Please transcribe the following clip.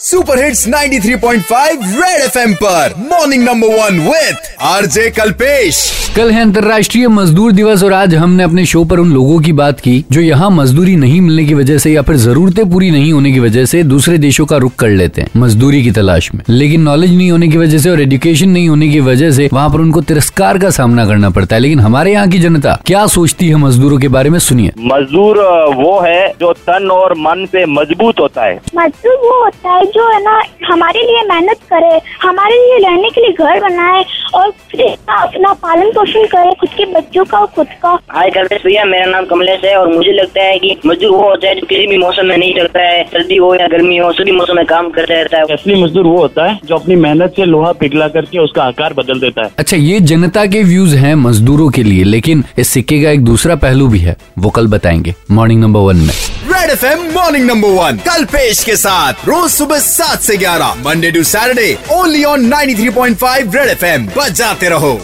Super hits 93.5 red FM पर। Morning number one with RJ Kalpesh कल है अंतर्राष्ट्रीय मजदूर दिवस और आज हमने अपने शो पर उन लोगों की बात की जो यहाँ मजदूरी नहीं मिलने की वजह से या फिर जरूरतें पूरी नहीं होने की वजह से दूसरे देशों का रुख कर लेते हैं मजदूरी की तलाश में। लेकिन नॉलेज नहीं होने की वजह से और एजुकेशन नहीं होने की वजह से वहाँ पर उनको तिरस्कार का सामना करना पड़ता है। लेकिन हमारे यहाँ की जनता क्या सोचती है मजदूरों के बारे में सुनिए। मजदूर वो है जो तन और मन से मज़बूत होता है। मजदूर वो होता है जो है ना हमारे लिए मेहनत करे हमारे लिए रहने के लिए घर बनाए और अपना पालन पोषण करे खुद के बच्चों का और खुद का। हाय कल्पेश भैया मेरा नाम कमलेश है और मुझे लगता है कि मजदूर वो होता है जो किसी भी मौसम में नहीं चलता है सर्दी हो या गर्मी हो सभी मौसम में काम करता रहता है। असली मजदूर वो होता है जो अपनी मेहनत से लोहा पिघला करके उसका आकार बदल देता है। अच्छा ये जनता के व्यूज़ है मजदूरों के लिए लेकिन इस सिक्के का एक दूसरा पहलू भी है वो कल बताएँगे मॉर्निंग नंबर वन में। Red F M morning number one Kalpesh के साथ रोज सुबह सात से ग्यारह Monday to Saturday only on 93.5 red F M बच जाते रहो